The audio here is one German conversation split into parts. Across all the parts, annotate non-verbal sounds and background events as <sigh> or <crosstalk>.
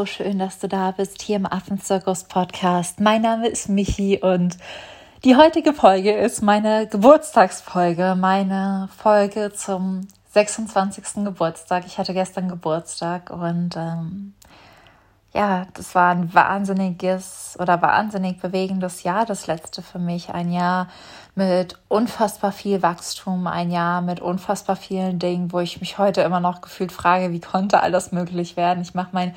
Hallo, schön, dass du da bist hier im Affenzirkus Podcast. Mein Name ist Michi und die heutige Folge ist meine Geburtstagsfolge, meine Folge zum 26. Geburtstag. Ich hatte gestern Geburtstag und ähm, ja, das war ein wahnsinniges oder wahnsinnig bewegendes Jahr, das letzte für mich. Ein Jahr mit unfassbar viel Wachstum, ein Jahr mit unfassbar vielen Dingen, wo ich mich heute immer noch gefühlt frage, wie konnte alles möglich werden. Ich mache mein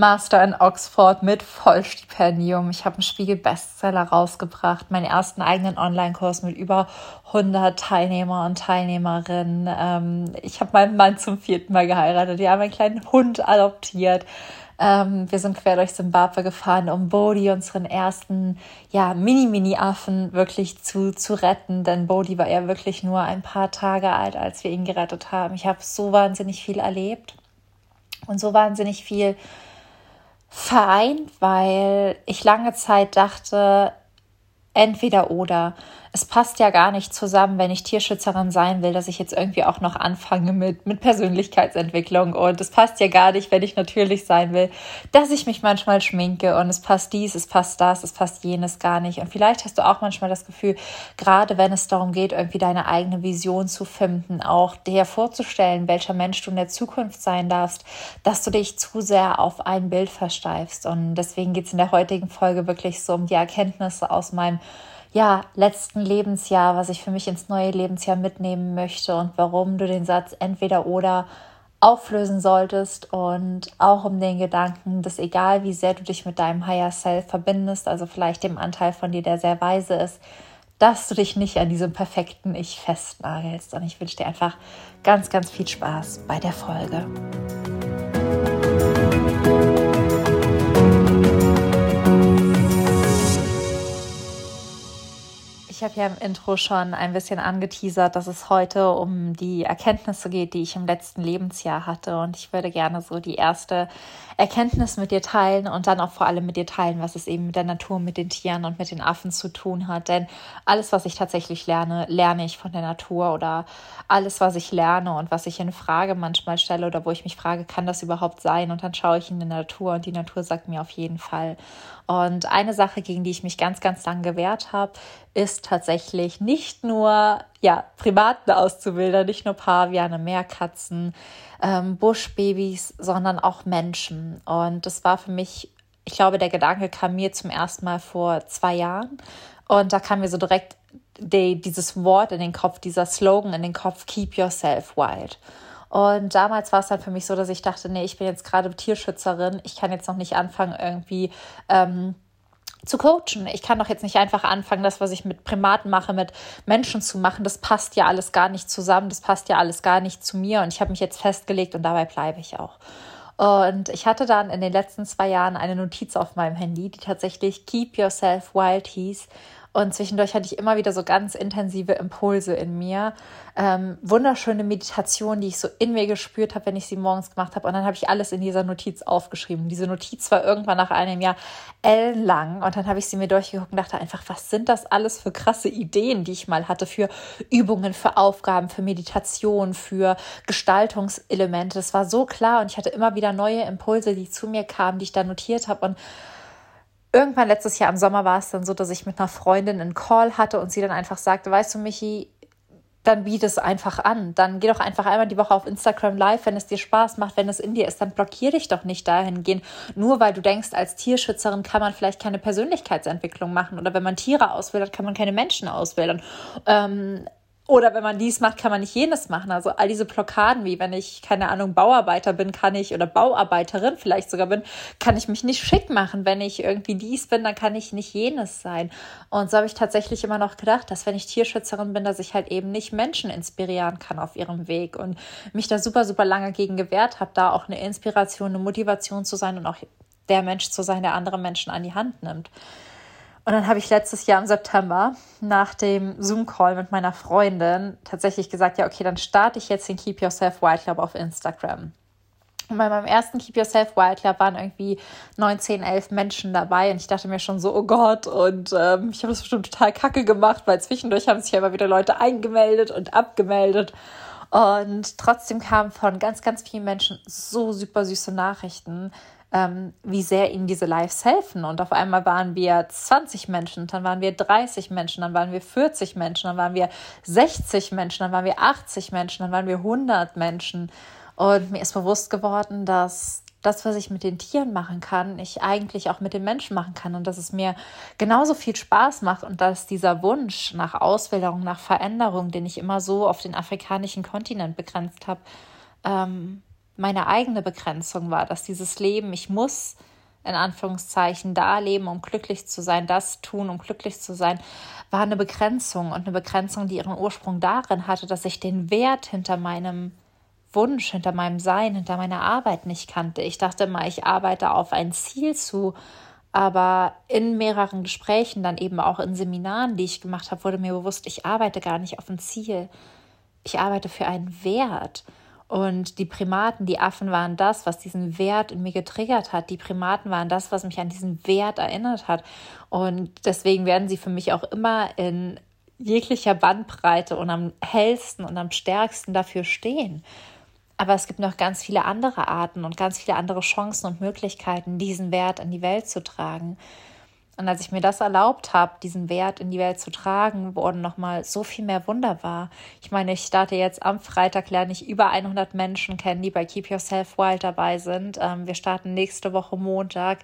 Master in Oxford mit Vollstipendium. Ich habe einen Spiegel-Bestseller rausgebracht, meinen ersten eigenen Online-Kurs mit über 100 Teilnehmer und Teilnehmerinnen. Ähm, ich habe meinen Mann zum vierten Mal geheiratet. Wir haben einen kleinen Hund adoptiert. Ähm, wir sind quer durch Zimbabwe gefahren, um Bodhi, unseren ersten ja, Mini-Mini-Affen, wirklich zu, zu retten. Denn Bodhi war ja wirklich nur ein paar Tage alt, als wir ihn gerettet haben. Ich habe so wahnsinnig viel erlebt und so wahnsinnig viel vereint, weil ich lange Zeit dachte, entweder oder es passt ja gar nicht zusammen, wenn ich Tierschützerin sein will, dass ich jetzt irgendwie auch noch anfange mit, mit Persönlichkeitsentwicklung. Und es passt ja gar nicht, wenn ich natürlich sein will, dass ich mich manchmal schminke und es passt dies, es passt das, es passt jenes gar nicht. Und vielleicht hast du auch manchmal das Gefühl, gerade wenn es darum geht, irgendwie deine eigene Vision zu finden, auch dir vorzustellen, welcher Mensch du in der Zukunft sein darfst, dass du dich zu sehr auf ein Bild versteifst. Und deswegen geht es in der heutigen Folge wirklich so um die Erkenntnisse aus meinem ja, letzten Lebensjahr, was ich für mich ins neue Lebensjahr mitnehmen möchte und warum du den Satz entweder oder auflösen solltest und auch um den Gedanken, dass egal wie sehr du dich mit deinem Higher Self verbindest, also vielleicht dem Anteil von dir, der sehr weise ist, dass du dich nicht an diesem perfekten Ich festnagelst. Und ich wünsche dir einfach ganz, ganz viel Spaß bei der Folge. Habe ja im Intro schon ein bisschen angeteasert, dass es heute um die Erkenntnisse geht, die ich im letzten Lebensjahr hatte. Und ich würde gerne so die erste Erkenntnis mit dir teilen und dann auch vor allem mit dir teilen, was es eben mit der Natur, mit den Tieren und mit den Affen zu tun hat. Denn alles, was ich tatsächlich lerne, lerne ich von der Natur oder alles, was ich lerne und was ich in Frage manchmal stelle oder wo ich mich frage, kann das überhaupt sein? Und dann schaue ich in die Natur und die Natur sagt mir auf jeden Fall. Und eine Sache, gegen die ich mich ganz, ganz lang gewehrt habe, ist tatsächlich nicht nur ja, Primaten auszubilden, nicht nur Paviane, Meerkatzen, ähm, Buschbabys, sondern auch Menschen. Und das war für mich, ich glaube, der Gedanke kam mir zum ersten Mal vor zwei Jahren. Und da kam mir so direkt die, dieses Wort in den Kopf, dieser Slogan in den Kopf, Keep Yourself Wild. Und damals war es dann für mich so, dass ich dachte, nee, ich bin jetzt gerade Tierschützerin, ich kann jetzt noch nicht anfangen, irgendwie ähm, zu coachen. Ich kann doch jetzt nicht einfach anfangen, das, was ich mit Primaten mache, mit Menschen zu machen. Das passt ja alles gar nicht zusammen, das passt ja alles gar nicht zu mir. Und ich habe mich jetzt festgelegt und dabei bleibe ich auch. Und ich hatte dann in den letzten zwei Jahren eine Notiz auf meinem Handy, die tatsächlich Keep Yourself Wild hieß. Und zwischendurch hatte ich immer wieder so ganz intensive Impulse in mir. Ähm, wunderschöne Meditationen, die ich so in mir gespürt habe, wenn ich sie morgens gemacht habe. Und dann habe ich alles in dieser Notiz aufgeschrieben. Diese Notiz war irgendwann nach einem Jahr ellenlang. Und dann habe ich sie mir durchgeguckt und dachte einfach, was sind das alles für krasse Ideen, die ich mal hatte für Übungen, für Aufgaben, für Meditation, für Gestaltungselemente. Das war so klar und ich hatte immer wieder neue Impulse, die zu mir kamen, die ich da notiert habe. Und irgendwann letztes Jahr im Sommer war es dann so, dass ich mit einer Freundin einen Call hatte und sie dann einfach sagte, weißt du, Michi, dann biete es einfach an. Dann geh doch einfach einmal die Woche auf Instagram live, wenn es dir Spaß macht, wenn es in dir ist, dann blockier dich doch nicht dahingehend. Nur weil du denkst, als Tierschützerin kann man vielleicht keine Persönlichkeitsentwicklung machen oder wenn man Tiere auswählt, kann man keine Menschen auswählen. Ähm, oder wenn man dies macht, kann man nicht jenes machen. Also all diese Blockaden, wie wenn ich, keine Ahnung, Bauarbeiter bin, kann ich, oder Bauarbeiterin vielleicht sogar bin, kann ich mich nicht schick machen. Wenn ich irgendwie dies bin, dann kann ich nicht jenes sein. Und so habe ich tatsächlich immer noch gedacht, dass wenn ich Tierschützerin bin, dass ich halt eben nicht Menschen inspirieren kann auf ihrem Weg und mich da super, super lange gegen gewehrt habe, da auch eine Inspiration, eine Motivation zu sein und auch der Mensch zu sein, der andere Menschen an die Hand nimmt. Und dann habe ich letztes Jahr im September nach dem Zoom-Call mit meiner Freundin tatsächlich gesagt, ja, okay, dann starte ich jetzt den Keep Yourself Wild Club auf Instagram. Und bei meinem ersten Keep Yourself Wild Club waren irgendwie 19, 11 Menschen dabei und ich dachte mir schon so, oh Gott, und ähm, ich habe das bestimmt total kacke gemacht, weil zwischendurch haben sich ja immer wieder Leute eingemeldet und abgemeldet. Und trotzdem kamen von ganz, ganz vielen Menschen so super süße Nachrichten, ähm, wie sehr ihnen diese Lives helfen. Und auf einmal waren wir 20 Menschen, dann waren wir 30 Menschen, dann waren wir 40 Menschen, dann waren wir 60 Menschen, dann waren wir 80 Menschen, dann waren wir 100 Menschen. Und mir ist bewusst geworden, dass das, was ich mit den Tieren machen kann, ich eigentlich auch mit den Menschen machen kann und dass es mir genauso viel Spaß macht und dass dieser Wunsch nach Auswilderung, nach Veränderung, den ich immer so auf den afrikanischen Kontinent begrenzt habe, ähm, meine eigene Begrenzung war, dass dieses Leben, ich muss in Anführungszeichen da leben, um glücklich zu sein, das tun, um glücklich zu sein, war eine Begrenzung und eine Begrenzung, die ihren Ursprung darin hatte, dass ich den Wert hinter meinem Wunsch, hinter meinem Sein, hinter meiner Arbeit nicht kannte. Ich dachte immer, ich arbeite auf ein Ziel zu, aber in mehreren Gesprächen, dann eben auch in Seminaren, die ich gemacht habe, wurde mir bewusst, ich arbeite gar nicht auf ein Ziel. Ich arbeite für einen Wert. Und die Primaten, die Affen waren das, was diesen Wert in mir getriggert hat. Die Primaten waren das, was mich an diesen Wert erinnert hat. Und deswegen werden sie für mich auch immer in jeglicher Bandbreite und am hellsten und am stärksten dafür stehen. Aber es gibt noch ganz viele andere Arten und ganz viele andere Chancen und Möglichkeiten, diesen Wert in die Welt zu tragen. Und als ich mir das erlaubt habe, diesen Wert in die Welt zu tragen, wurden nochmal so viel mehr Wunder wahr. Ich meine, ich starte jetzt am Freitag, lerne ich über 100 Menschen kennen, die bei Keep Yourself Wild dabei sind. Ähm, wir starten nächste Woche Montag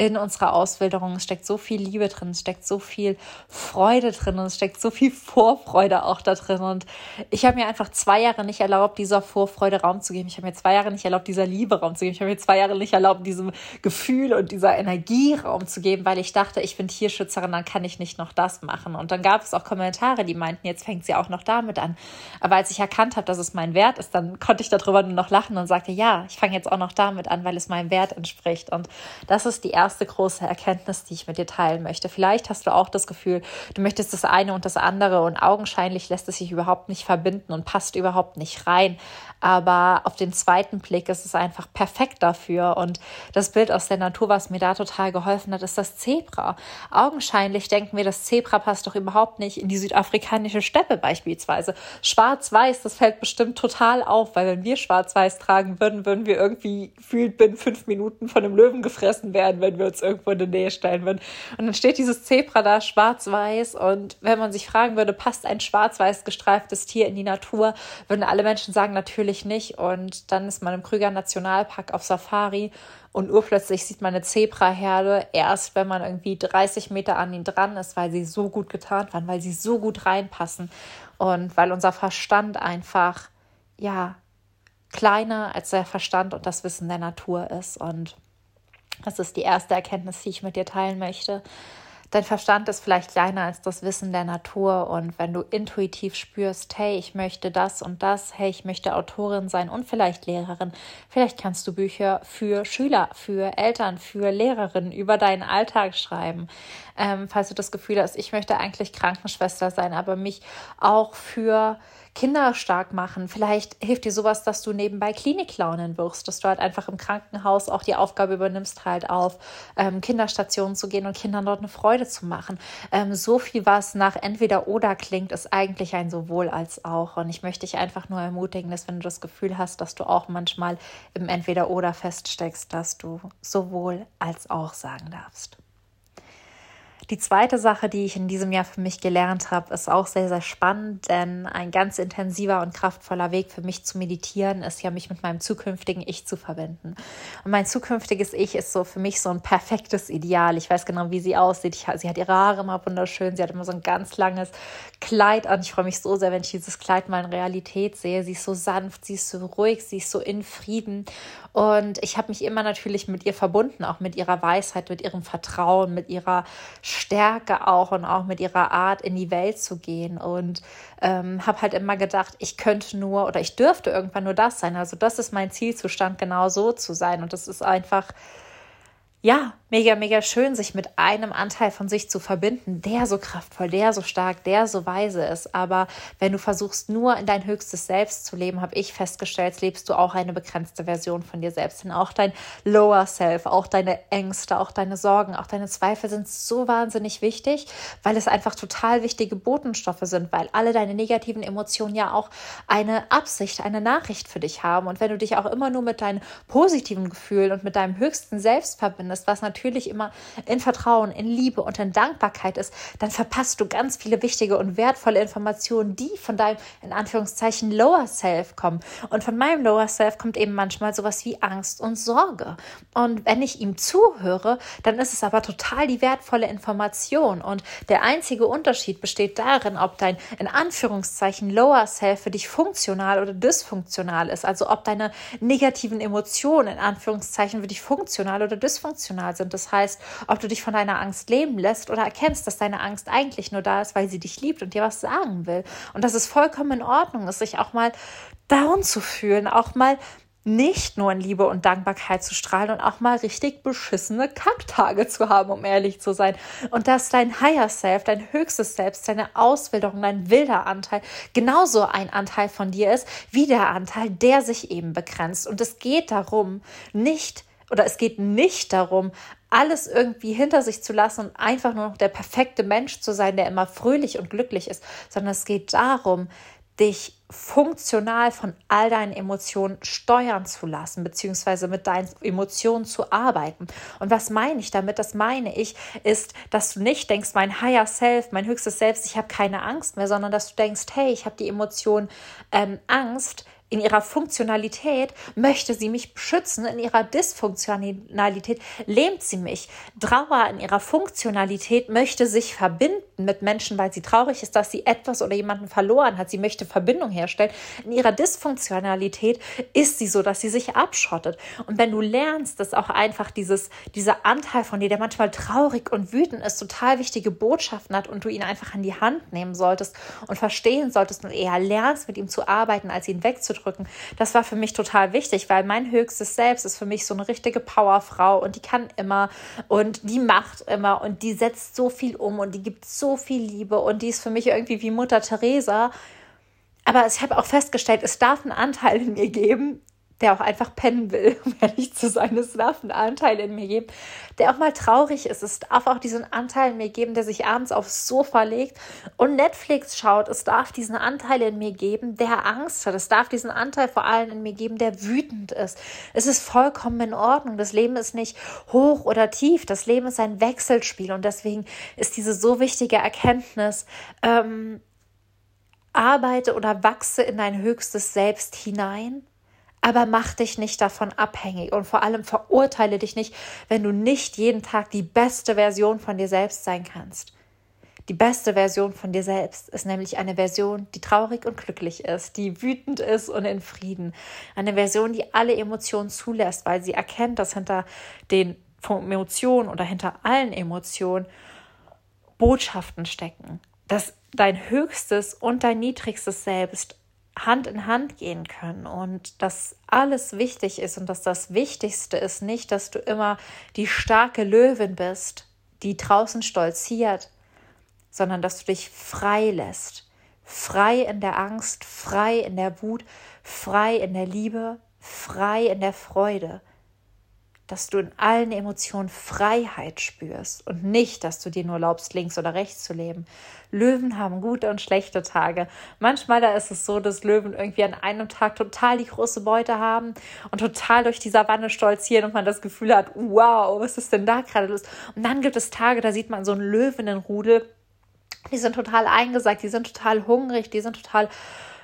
in unserer Auswilderung. Es steckt so viel Liebe drin, es steckt so viel Freude drin und es steckt so viel Vorfreude auch da drin. Und ich habe mir einfach zwei Jahre nicht erlaubt, dieser Vorfreude Raum zu geben. Ich habe mir zwei Jahre nicht erlaubt, dieser Liebe Raum zu geben. Ich habe mir zwei Jahre nicht erlaubt, diesem Gefühl und dieser Energie Raum zu geben, weil ich dachte, ich bin Tierschützerin, dann kann ich nicht noch das machen. Und dann gab es auch Kommentare, die meinten, jetzt fängt sie auch noch damit an. Aber als ich erkannt habe, dass es mein Wert ist, dann konnte ich darüber nur noch lachen und sagte, ja, ich fange jetzt auch noch damit an, weil es meinem Wert entspricht. Und das ist die erste erste große Erkenntnis, die ich mit dir teilen möchte. Vielleicht hast du auch das Gefühl, du möchtest das eine und das andere und augenscheinlich lässt es sich überhaupt nicht verbinden und passt überhaupt nicht rein. Aber auf den zweiten Blick ist es einfach perfekt dafür. Und das Bild aus der Natur, was mir da total geholfen hat, ist das Zebra. Augenscheinlich denken wir, das Zebra passt doch überhaupt nicht in die südafrikanische Steppe beispielsweise. Schwarz-Weiß, das fällt bestimmt total auf, weil wenn wir Schwarz-Weiß tragen würden, würden wir irgendwie gefühlt binnen fünf Minuten von einem Löwen gefressen werden, wenn wir uns irgendwo in die Nähe stellen würden. Und dann steht dieses Zebra da schwarz-weiß und wenn man sich fragen würde, passt ein schwarz-weiß gestreiftes Tier in die Natur, würden alle Menschen sagen, natürlich nicht. Und dann ist man im Krüger Nationalpark auf Safari und urplötzlich sieht man eine Zebraherde erst, wenn man irgendwie 30 Meter an ihn dran ist, weil sie so gut getarnt waren, weil sie so gut reinpassen und weil unser Verstand einfach, ja, kleiner als der Verstand und das Wissen der Natur ist. Und das ist die erste Erkenntnis, die ich mit dir teilen möchte. Dein Verstand ist vielleicht kleiner als das Wissen der Natur und wenn du intuitiv spürst, hey, ich möchte das und das, hey, ich möchte Autorin sein und vielleicht Lehrerin, vielleicht kannst du Bücher für Schüler, für Eltern, für Lehrerinnen über deinen Alltag schreiben. Ähm, falls du das Gefühl hast, ich möchte eigentlich Krankenschwester sein, aber mich auch für Kinder stark machen. Vielleicht hilft dir sowas, dass du nebenbei Klinikclownin wirst, dass du halt einfach im Krankenhaus auch die Aufgabe übernimmst, halt auf ähm, Kinderstationen zu gehen und Kindern dort eine Freude zu machen. Ähm, so viel, was nach entweder oder klingt, ist eigentlich ein sowohl als auch. Und ich möchte dich einfach nur ermutigen, dass wenn du das Gefühl hast, dass du auch manchmal im entweder oder feststeckst, dass du sowohl als auch sagen darfst. Die zweite Sache, die ich in diesem Jahr für mich gelernt habe, ist auch sehr, sehr spannend, denn ein ganz intensiver und kraftvoller Weg für mich zu meditieren ist ja, mich mit meinem zukünftigen Ich zu verbinden. Und mein zukünftiges Ich ist so für mich so ein perfektes Ideal. Ich weiß genau, wie sie aussieht. Ich, sie hat ihre Haare immer wunderschön. Sie hat immer so ein ganz langes Kleid an. Ich freue mich so sehr, wenn ich dieses Kleid mal in Realität sehe. Sie ist so sanft, sie ist so ruhig, sie ist so in Frieden. Und ich habe mich immer natürlich mit ihr verbunden, auch mit ihrer Weisheit, mit ihrem Vertrauen, mit ihrer Stärke auch und auch mit ihrer Art in die Welt zu gehen. Und ähm, habe halt immer gedacht, ich könnte nur oder ich dürfte irgendwann nur das sein. Also das ist mein Zielzustand, genau so zu sein. Und das ist einfach, ja, mega, mega schön, sich mit einem Anteil von sich zu verbinden, der so kraftvoll, der so stark, der so weise ist. Aber wenn du versuchst, nur in dein höchstes Selbst zu leben, habe ich festgestellt, lebst du auch eine begrenzte Version von dir selbst. Denn auch dein Lower Self, auch deine Ängste, auch deine Sorgen, auch deine Zweifel sind so wahnsinnig wichtig, weil es einfach total wichtige Botenstoffe sind, weil alle deine negativen Emotionen ja auch eine Absicht, eine Nachricht für dich haben. Und wenn du dich auch immer nur mit deinen positiven Gefühlen und mit deinem höchsten Selbst verbindest, was natürlich natürlich immer in Vertrauen, in Liebe und in Dankbarkeit ist, dann verpasst du ganz viele wichtige und wertvolle Informationen, die von deinem, in Anführungszeichen, Lower Self kommen. Und von meinem Lower Self kommt eben manchmal sowas wie Angst und Sorge. Und wenn ich ihm zuhöre, dann ist es aber total die wertvolle Information. Und der einzige Unterschied besteht darin, ob dein, in Anführungszeichen, Lower Self für dich funktional oder dysfunktional ist. Also ob deine negativen Emotionen, in Anführungszeichen, für dich funktional oder dysfunktional sind. Das heißt, ob du dich von deiner Angst leben lässt oder erkennst, dass deine Angst eigentlich nur da ist, weil sie dich liebt und dir was sagen will. Und dass es vollkommen in Ordnung ist, sich auch mal down zu fühlen, auch mal nicht nur in Liebe und Dankbarkeit zu strahlen und auch mal richtig beschissene Kacktage zu haben, um ehrlich zu sein. Und dass dein Higher Self, dein höchstes Selbst, deine Auswilderung, dein wilder Anteil genauso ein Anteil von dir ist, wie der Anteil, der sich eben begrenzt. Und es geht darum, nicht oder es geht nicht darum, alles irgendwie hinter sich zu lassen und einfach nur noch der perfekte Mensch zu sein, der immer fröhlich und glücklich ist, sondern es geht darum, dich funktional von all deinen Emotionen steuern zu lassen, beziehungsweise mit deinen Emotionen zu arbeiten. Und was meine ich damit? Das meine ich, ist, dass du nicht denkst, mein Higher Self, mein höchstes Selbst, ich habe keine Angst mehr, sondern dass du denkst, hey, ich habe die Emotion ähm, Angst, in ihrer Funktionalität möchte sie mich beschützen, in ihrer Dysfunktionalität lähmt sie mich. Trauer in ihrer Funktionalität möchte sich verbinden mit Menschen, weil sie traurig ist, dass sie etwas oder jemanden verloren hat. Sie möchte Verbindung herstellen. In ihrer Dysfunktionalität ist sie so, dass sie sich abschottet. Und wenn du lernst, dass auch einfach dieses, dieser Anteil von dir, der manchmal traurig und wütend ist, total wichtige Botschaften hat und du ihn einfach an die Hand nehmen solltest und verstehen solltest und eher lernst, mit ihm zu arbeiten, als ihn wegzudrücken, auszudrücken. Das war für mich total wichtig, weil mein höchstes Selbst ist für mich so eine richtige Powerfrau und die kann immer und die macht immer und die setzt so viel um und die gibt so viel Liebe und die ist für mich irgendwie wie Mutter Teresa. Aber ich habe auch festgestellt, es darf einen Anteil in mir geben, der auch einfach pennen will, <laughs> um ehrlich zu sein. Es darf einen Anteil in mir geben, der auch mal traurig ist. Es darf auch diesen Anteil in mir geben, der sich abends aufs Sofa legt und Netflix schaut. Es darf diesen Anteil in mir geben, der Angst hat. Es darf diesen Anteil vor allem in mir geben, der wütend ist. Es ist vollkommen in Ordnung. Das Leben ist nicht hoch oder tief. Das Leben ist ein Wechselspiel und deswegen ist diese so wichtige Erkenntnis, ähm, arbeite oder wachse in dein höchstes Selbst hinein aber mach dich nicht davon abhängig und vor allem verurteile dich nicht, wenn du nicht jeden Tag die beste Version von dir selbst sein kannst. Die beste Version von dir selbst ist nämlich eine Version, die traurig und glücklich ist, die wütend ist und in Frieden. Eine Version, die alle Emotionen zulässt, weil sie erkennt, dass hinter den Emotionen oder hinter allen Emotionen Botschaften stecken. Dass dein höchstes und dein niedrigstes Selbst Hand in Hand gehen können und dass alles wichtig ist und dass das Wichtigste ist nicht, dass du immer die starke Löwin bist, die draußen stolziert, sondern dass du dich frei lässt. Frei in der Angst, frei in der Wut, frei in der Liebe, frei in der Freude dass du in allen Emotionen Freiheit spürst und nicht, dass du dir nur erlaubst, links oder rechts zu leben. Löwen haben gute und schlechte Tage. Manchmal da ist es so, dass Löwen irgendwie an einem Tag total die große Beute haben und total durch die Savanne stolzieren und man das Gefühl hat, wow, was ist denn da gerade los? Und dann gibt es Tage, da sieht man so einen Löwenrudel, die sind total eingesagt, die sind total hungrig, die sind total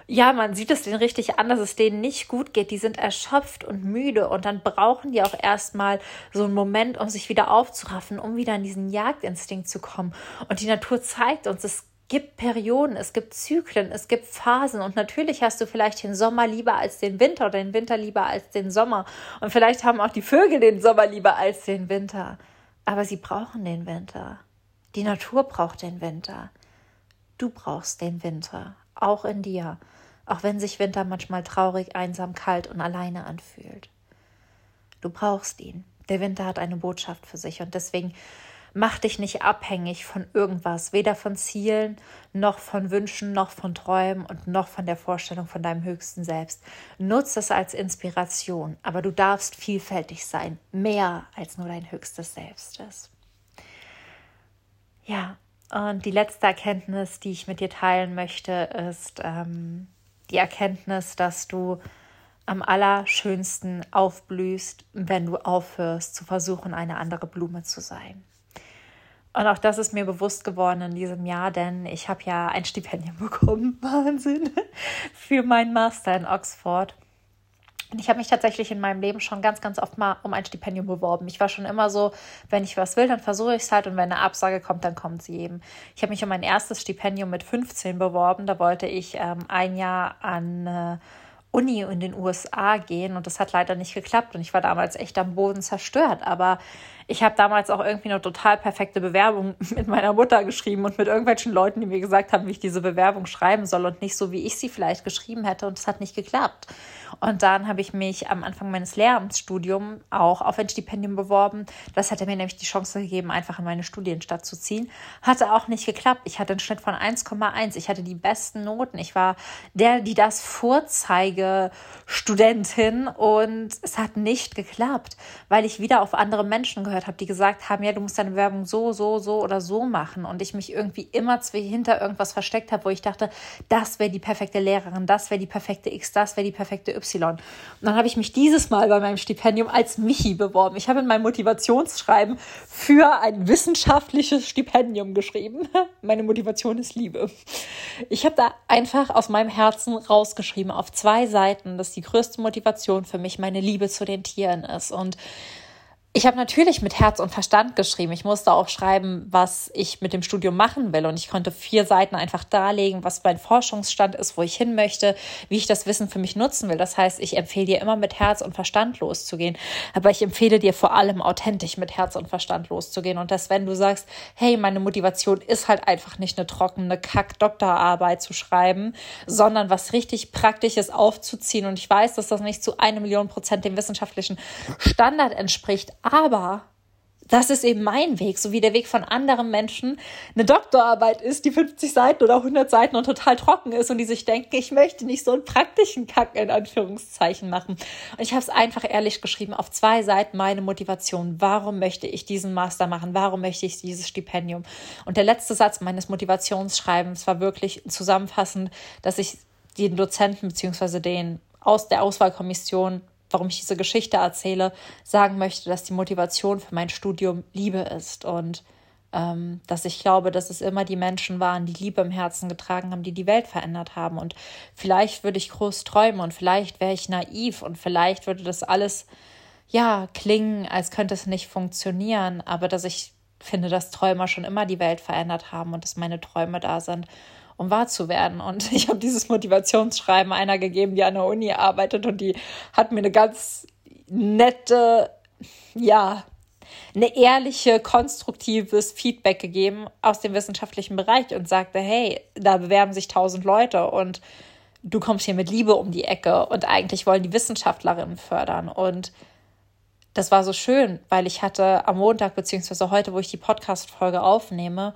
ja, man sieht es denen richtig an, dass es denen nicht gut geht. Die sind erschöpft und müde und dann brauchen die auch erstmal so einen Moment, um sich wieder aufzuraffen, um wieder in diesen Jagdinstinkt zu kommen. Und die Natur zeigt uns, es gibt Perioden, es gibt Zyklen, es gibt Phasen und natürlich hast du vielleicht den Sommer lieber als den Winter oder den Winter lieber als den Sommer und vielleicht haben auch die Vögel den Sommer lieber als den Winter, aber sie brauchen den Winter. Die Natur braucht den Winter. Du brauchst den Winter, auch in dir auch wenn sich Winter manchmal traurig, einsam, kalt und alleine anfühlt. Du brauchst ihn. Der Winter hat eine Botschaft für sich und deswegen mach dich nicht abhängig von irgendwas, weder von Zielen, noch von Wünschen, noch von Träumen und noch von der Vorstellung von deinem höchsten Selbst. Nutze es als Inspiration, aber du darfst vielfältig sein, mehr als nur dein höchstes Selbst ist. Ja, und die letzte Erkenntnis, die ich mit dir teilen möchte, ist ähm, die Erkenntnis, dass du am allerschönsten aufblühst, wenn du aufhörst zu versuchen, eine andere Blume zu sein. Und auch das ist mir bewusst geworden in diesem Jahr, denn ich habe ja ein Stipendium <laughs> bekommen, Wahnsinn, für meinen Master in Oxford. Und ich habe mich tatsächlich in meinem Leben schon ganz, ganz oft mal um ein Stipendium beworben. Ich war schon immer so, wenn ich was will, dann versuche ich es halt und wenn eine Absage kommt, dann kommt sie eben. Ich habe mich um mein erstes Stipendium mit 15 beworben. Da wollte ich ähm, ein Jahr an äh, Uni in den USA gehen und das hat leider nicht geklappt und ich war damals echt am Boden zerstört. Aber ich habe damals auch irgendwie eine total perfekte Bewerbung <laughs> mit meiner Mutter geschrieben und mit irgendwelchen Leuten, die mir gesagt haben, wie ich diese Bewerbung schreiben soll und nicht so, wie ich sie vielleicht geschrieben hätte. Und es hat nicht geklappt. Und dann habe ich mich am Anfang meines Lehramtsstudiums auch auf ein Stipendium beworben. Das hatte mir nämlich die Chance gegeben, einfach in meine Studienstadt zu ziehen. Hatte auch nicht geklappt. Ich hatte einen Schnitt von 1,1. Ich hatte die besten Noten. Ich war der, die das vorzeige Studentin und es hat nicht geklappt, weil ich wieder auf andere Menschen gehört gehört habe, die gesagt haben, ja, du musst deine Werbung so, so, so oder so machen. Und ich mich irgendwie immer hinter irgendwas versteckt habe, wo ich dachte, das wäre die perfekte Lehrerin, das wäre die perfekte X, das wäre die perfekte Y. Und dann habe ich mich dieses Mal bei meinem Stipendium als Michi beworben. Ich habe in meinem Motivationsschreiben für ein wissenschaftliches Stipendium geschrieben. <laughs> Meine Motivation ist Liebe. Ich habe da einfach aus meinem Herzen rausgeschrieben auf zwei Seiten, dass die größte Motivation für mich meine Liebe zu den Tieren ist. Und ich habe natürlich mit Herz und Verstand geschrieben. Ich musste auch schreiben, was ich mit dem Studium machen will. Und ich konnte vier Seiten einfach darlegen, was mein Forschungsstand ist, wo ich hin möchte, wie ich das Wissen für mich nutzen will. Das heißt, ich empfehle dir immer mit Herz und Verstand loszugehen. Aber ich empfehle dir vor allem authentisch mit Herz und Verstand loszugehen. Und dass, wenn du sagst, hey, meine Motivation ist halt einfach nicht eine trockene Kack-Doktorarbeit zu schreiben, sondern was richtig Praktisches aufzuziehen. Und ich weiß, dass das nicht zu eine Million Prozent dem wissenschaftlichen Standard entspricht aber das ist eben mein Weg, so wie der Weg von anderen Menschen eine Doktorarbeit ist, die 50 Seiten oder 100 Seiten und total trocken ist und die sich denken, ich möchte nicht so einen praktischen Kack in Anführungszeichen machen. Und ich habe es einfach ehrlich geschrieben, auf zwei Seiten meine Motivation. Warum möchte ich diesen Master machen? Warum möchte ich dieses Stipendium? Und der letzte Satz meines Motivationsschreibens war wirklich zusammenfassend, dass ich den Dozenten beziehungsweise den aus der Auswahlkommission warum ich diese Geschichte erzähle, sagen möchte, dass die Motivation für mein Studium Liebe ist und ähm, dass ich glaube, dass es immer die Menschen waren, die Liebe im Herzen getragen haben, die die Welt verändert haben. Und vielleicht würde ich groß träumen und vielleicht wäre ich naiv und vielleicht würde das alles, ja, klingen, als könnte es nicht funktionieren, aber dass ich finde, dass Träumer schon immer die Welt verändert haben und dass meine Träume da sind um wahr zu werden. Und <laughs> ich habe dieses Motivationsschreiben einer gegeben, die an der Uni arbeitet und die hat mir eine ganz nette, ja, eine ehrliche, konstruktives Feedback gegeben aus dem wissenschaftlichen Bereich und sagte, hey, da bewerben sich tausend Leute und du kommst hier mit Liebe um die Ecke und eigentlich wollen die Wissenschaftlerinnen fördern und das war so schön, weil ich hatte am Montag beziehungsweise heute, wo ich die Podcast-Folge aufnehme,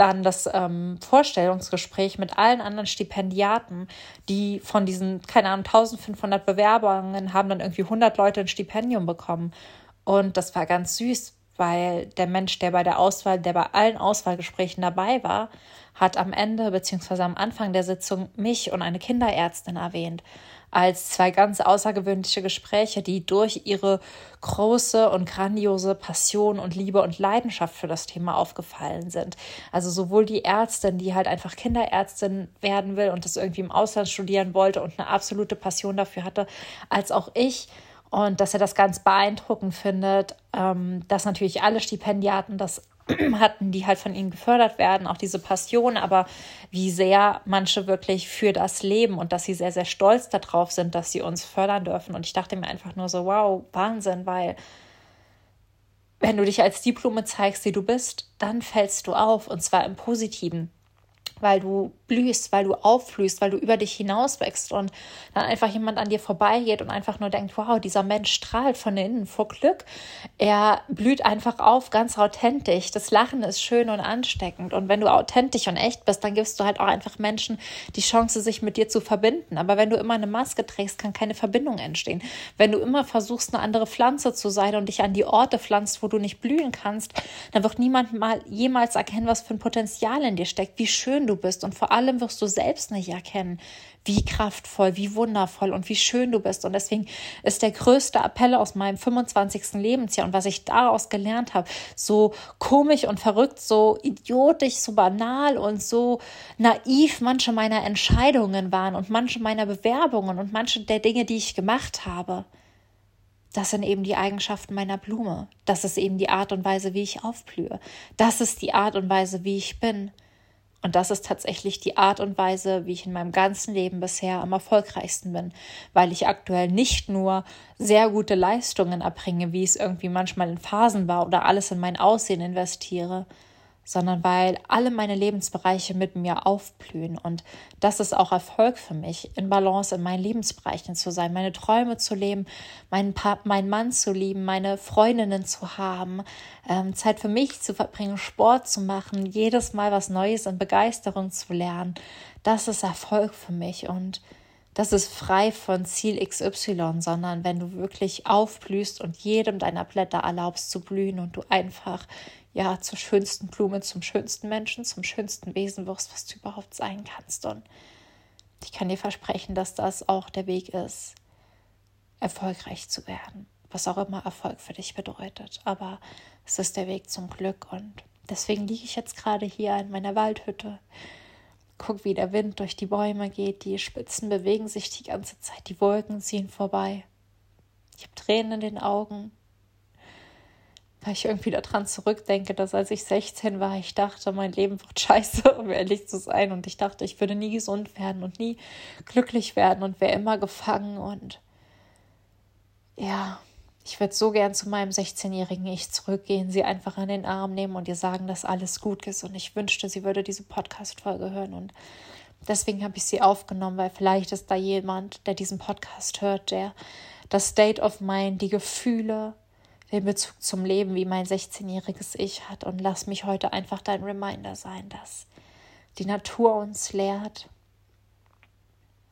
dann das ähm, Vorstellungsgespräch mit allen anderen Stipendiaten, die von diesen, keine Ahnung, 1500 Bewerbungen haben dann irgendwie 100 Leute ein Stipendium bekommen. Und das war ganz süß, weil der Mensch, der bei der Auswahl, der bei allen Auswahlgesprächen dabei war, hat am Ende beziehungsweise am Anfang der Sitzung mich und eine Kinderärztin erwähnt als zwei ganz außergewöhnliche Gespräche, die durch ihre große und grandiose Passion und Liebe und Leidenschaft für das Thema aufgefallen sind. Also sowohl die Ärztin, die halt einfach Kinderärztin werden will und das irgendwie im Ausland studieren wollte und eine absolute Passion dafür hatte, als auch ich, und dass er das ganz beeindruckend findet, ähm, dass natürlich alle Stipendiaten das <clears throat> hatten, die halt von ihnen gefördert werden, auch diese Passion, aber wie sehr manche wirklich für das leben und dass sie sehr, sehr stolz darauf sind, dass sie uns fördern dürfen. Und ich dachte mir einfach nur so, wow, Wahnsinn, weil wenn du dich als Diplome zeigst, die du bist, dann fällst du auf und zwar im Positiven. Weil du blühst, weil du aufblühst, weil du über dich hinaus wächst und dann einfach jemand an dir vorbeigeht und einfach nur denkt, wow, dieser Mensch strahlt von innen vor Glück. Er blüht einfach auf, ganz authentisch. Das Lachen ist schön und ansteckend. Und wenn du authentisch und echt bist, dann gibst du halt auch einfach Menschen die Chance, sich mit dir zu verbinden. Aber wenn du immer eine Maske trägst, kann keine Verbindung entstehen. Wenn du immer versuchst, eine andere Pflanze zu sein und dich an die Orte pflanzt, wo du nicht blühen kannst, dann wird niemand mal jemals erkennen, was für ein Potenzial in dir steckt, wie schön du bist. Und vor allem wirst du selbst nicht erkennen, wie kraftvoll, wie wundervoll und wie schön du bist. Und deswegen ist der größte Appell aus meinem 25. Lebensjahr und was ich daraus gelernt habe, so komisch und verrückt, so idiotisch, so banal und so naiv manche meiner Entscheidungen waren und manche meiner Bewerbungen und manche der Dinge, die ich gemacht habe. Das sind eben die Eigenschaften meiner Blume. Das ist eben die Art und Weise, wie ich aufblühe. Das ist die Art und Weise, wie ich bin. Und das ist tatsächlich die Art und Weise, wie ich in meinem ganzen Leben bisher am erfolgreichsten bin, weil ich aktuell nicht nur sehr gute Leistungen erbringe, wie es irgendwie manchmal in Phasen war oder alles in mein Aussehen investiere, sondern weil alle meine Lebensbereiche mit mir aufblühen. Und das ist auch Erfolg für mich, in Balance in meinen Lebensbereichen zu sein, meine Träume zu leben, meinen, pa meinen Mann zu lieben, meine Freundinnen zu haben, ähm, Zeit für mich zu verbringen, Sport zu machen, jedes Mal was Neues und Begeisterung zu lernen. Das ist Erfolg für mich. Und das ist frei von Ziel XY, sondern wenn du wirklich aufblühst und jedem deiner Blätter erlaubst zu blühen und du einfach ja, zur schönsten Blume, zum schönsten Menschen, zum schönsten Wesen wirst, was du überhaupt sein kannst. Und ich kann dir versprechen, dass das auch der Weg ist, erfolgreich zu werden. Was auch immer Erfolg für dich bedeutet. Aber es ist der Weg zum Glück. Und deswegen liege ich jetzt gerade hier in meiner Waldhütte. Guck, wie der Wind durch die Bäume geht. Die Spitzen bewegen sich die ganze Zeit. Die Wolken ziehen vorbei. Ich habe Tränen in den Augen weil ich irgendwie daran zurückdenke, dass als ich 16 war, ich dachte, mein Leben wird scheiße, <laughs> um ehrlich zu sein. Und ich dachte, ich würde nie gesund werden und nie glücklich werden und wäre immer gefangen. Und ja, ich würde so gern zu meinem 16-jährigen Ich zurückgehen, sie einfach an den Arm nehmen und ihr sagen, dass alles gut ist. Und ich wünschte, sie würde diese Podcast-Folge hören. Und deswegen habe ich sie aufgenommen, weil vielleicht ist da jemand, der diesen Podcast hört, der das State of Mind, die Gefühle, den Bezug zum Leben, wie mein 16-jähriges Ich hat. Und lass mich heute einfach dein Reminder sein, dass die Natur uns lehrt,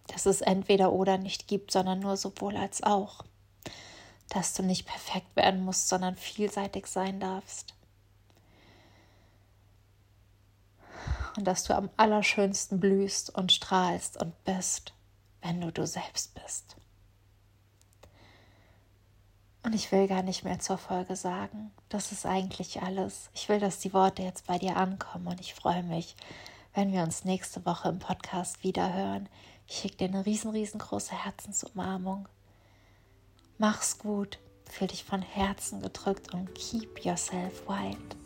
dass es entweder oder nicht gibt, sondern nur sowohl als auch. Dass du nicht perfekt werden musst, sondern vielseitig sein darfst. Und dass du am allerschönsten blühst und strahlst und bist, wenn du du selbst bist. Und ich will gar nicht mehr zur Folge sagen. Das ist eigentlich alles. Ich will, dass die Worte jetzt bei dir ankommen und ich freue mich, wenn wir uns nächste Woche im Podcast wieder hören. Ich schicke dir eine riesen, riesengroße Herzensumarmung. Mach's gut, fühl dich von Herzen gedrückt und keep yourself white.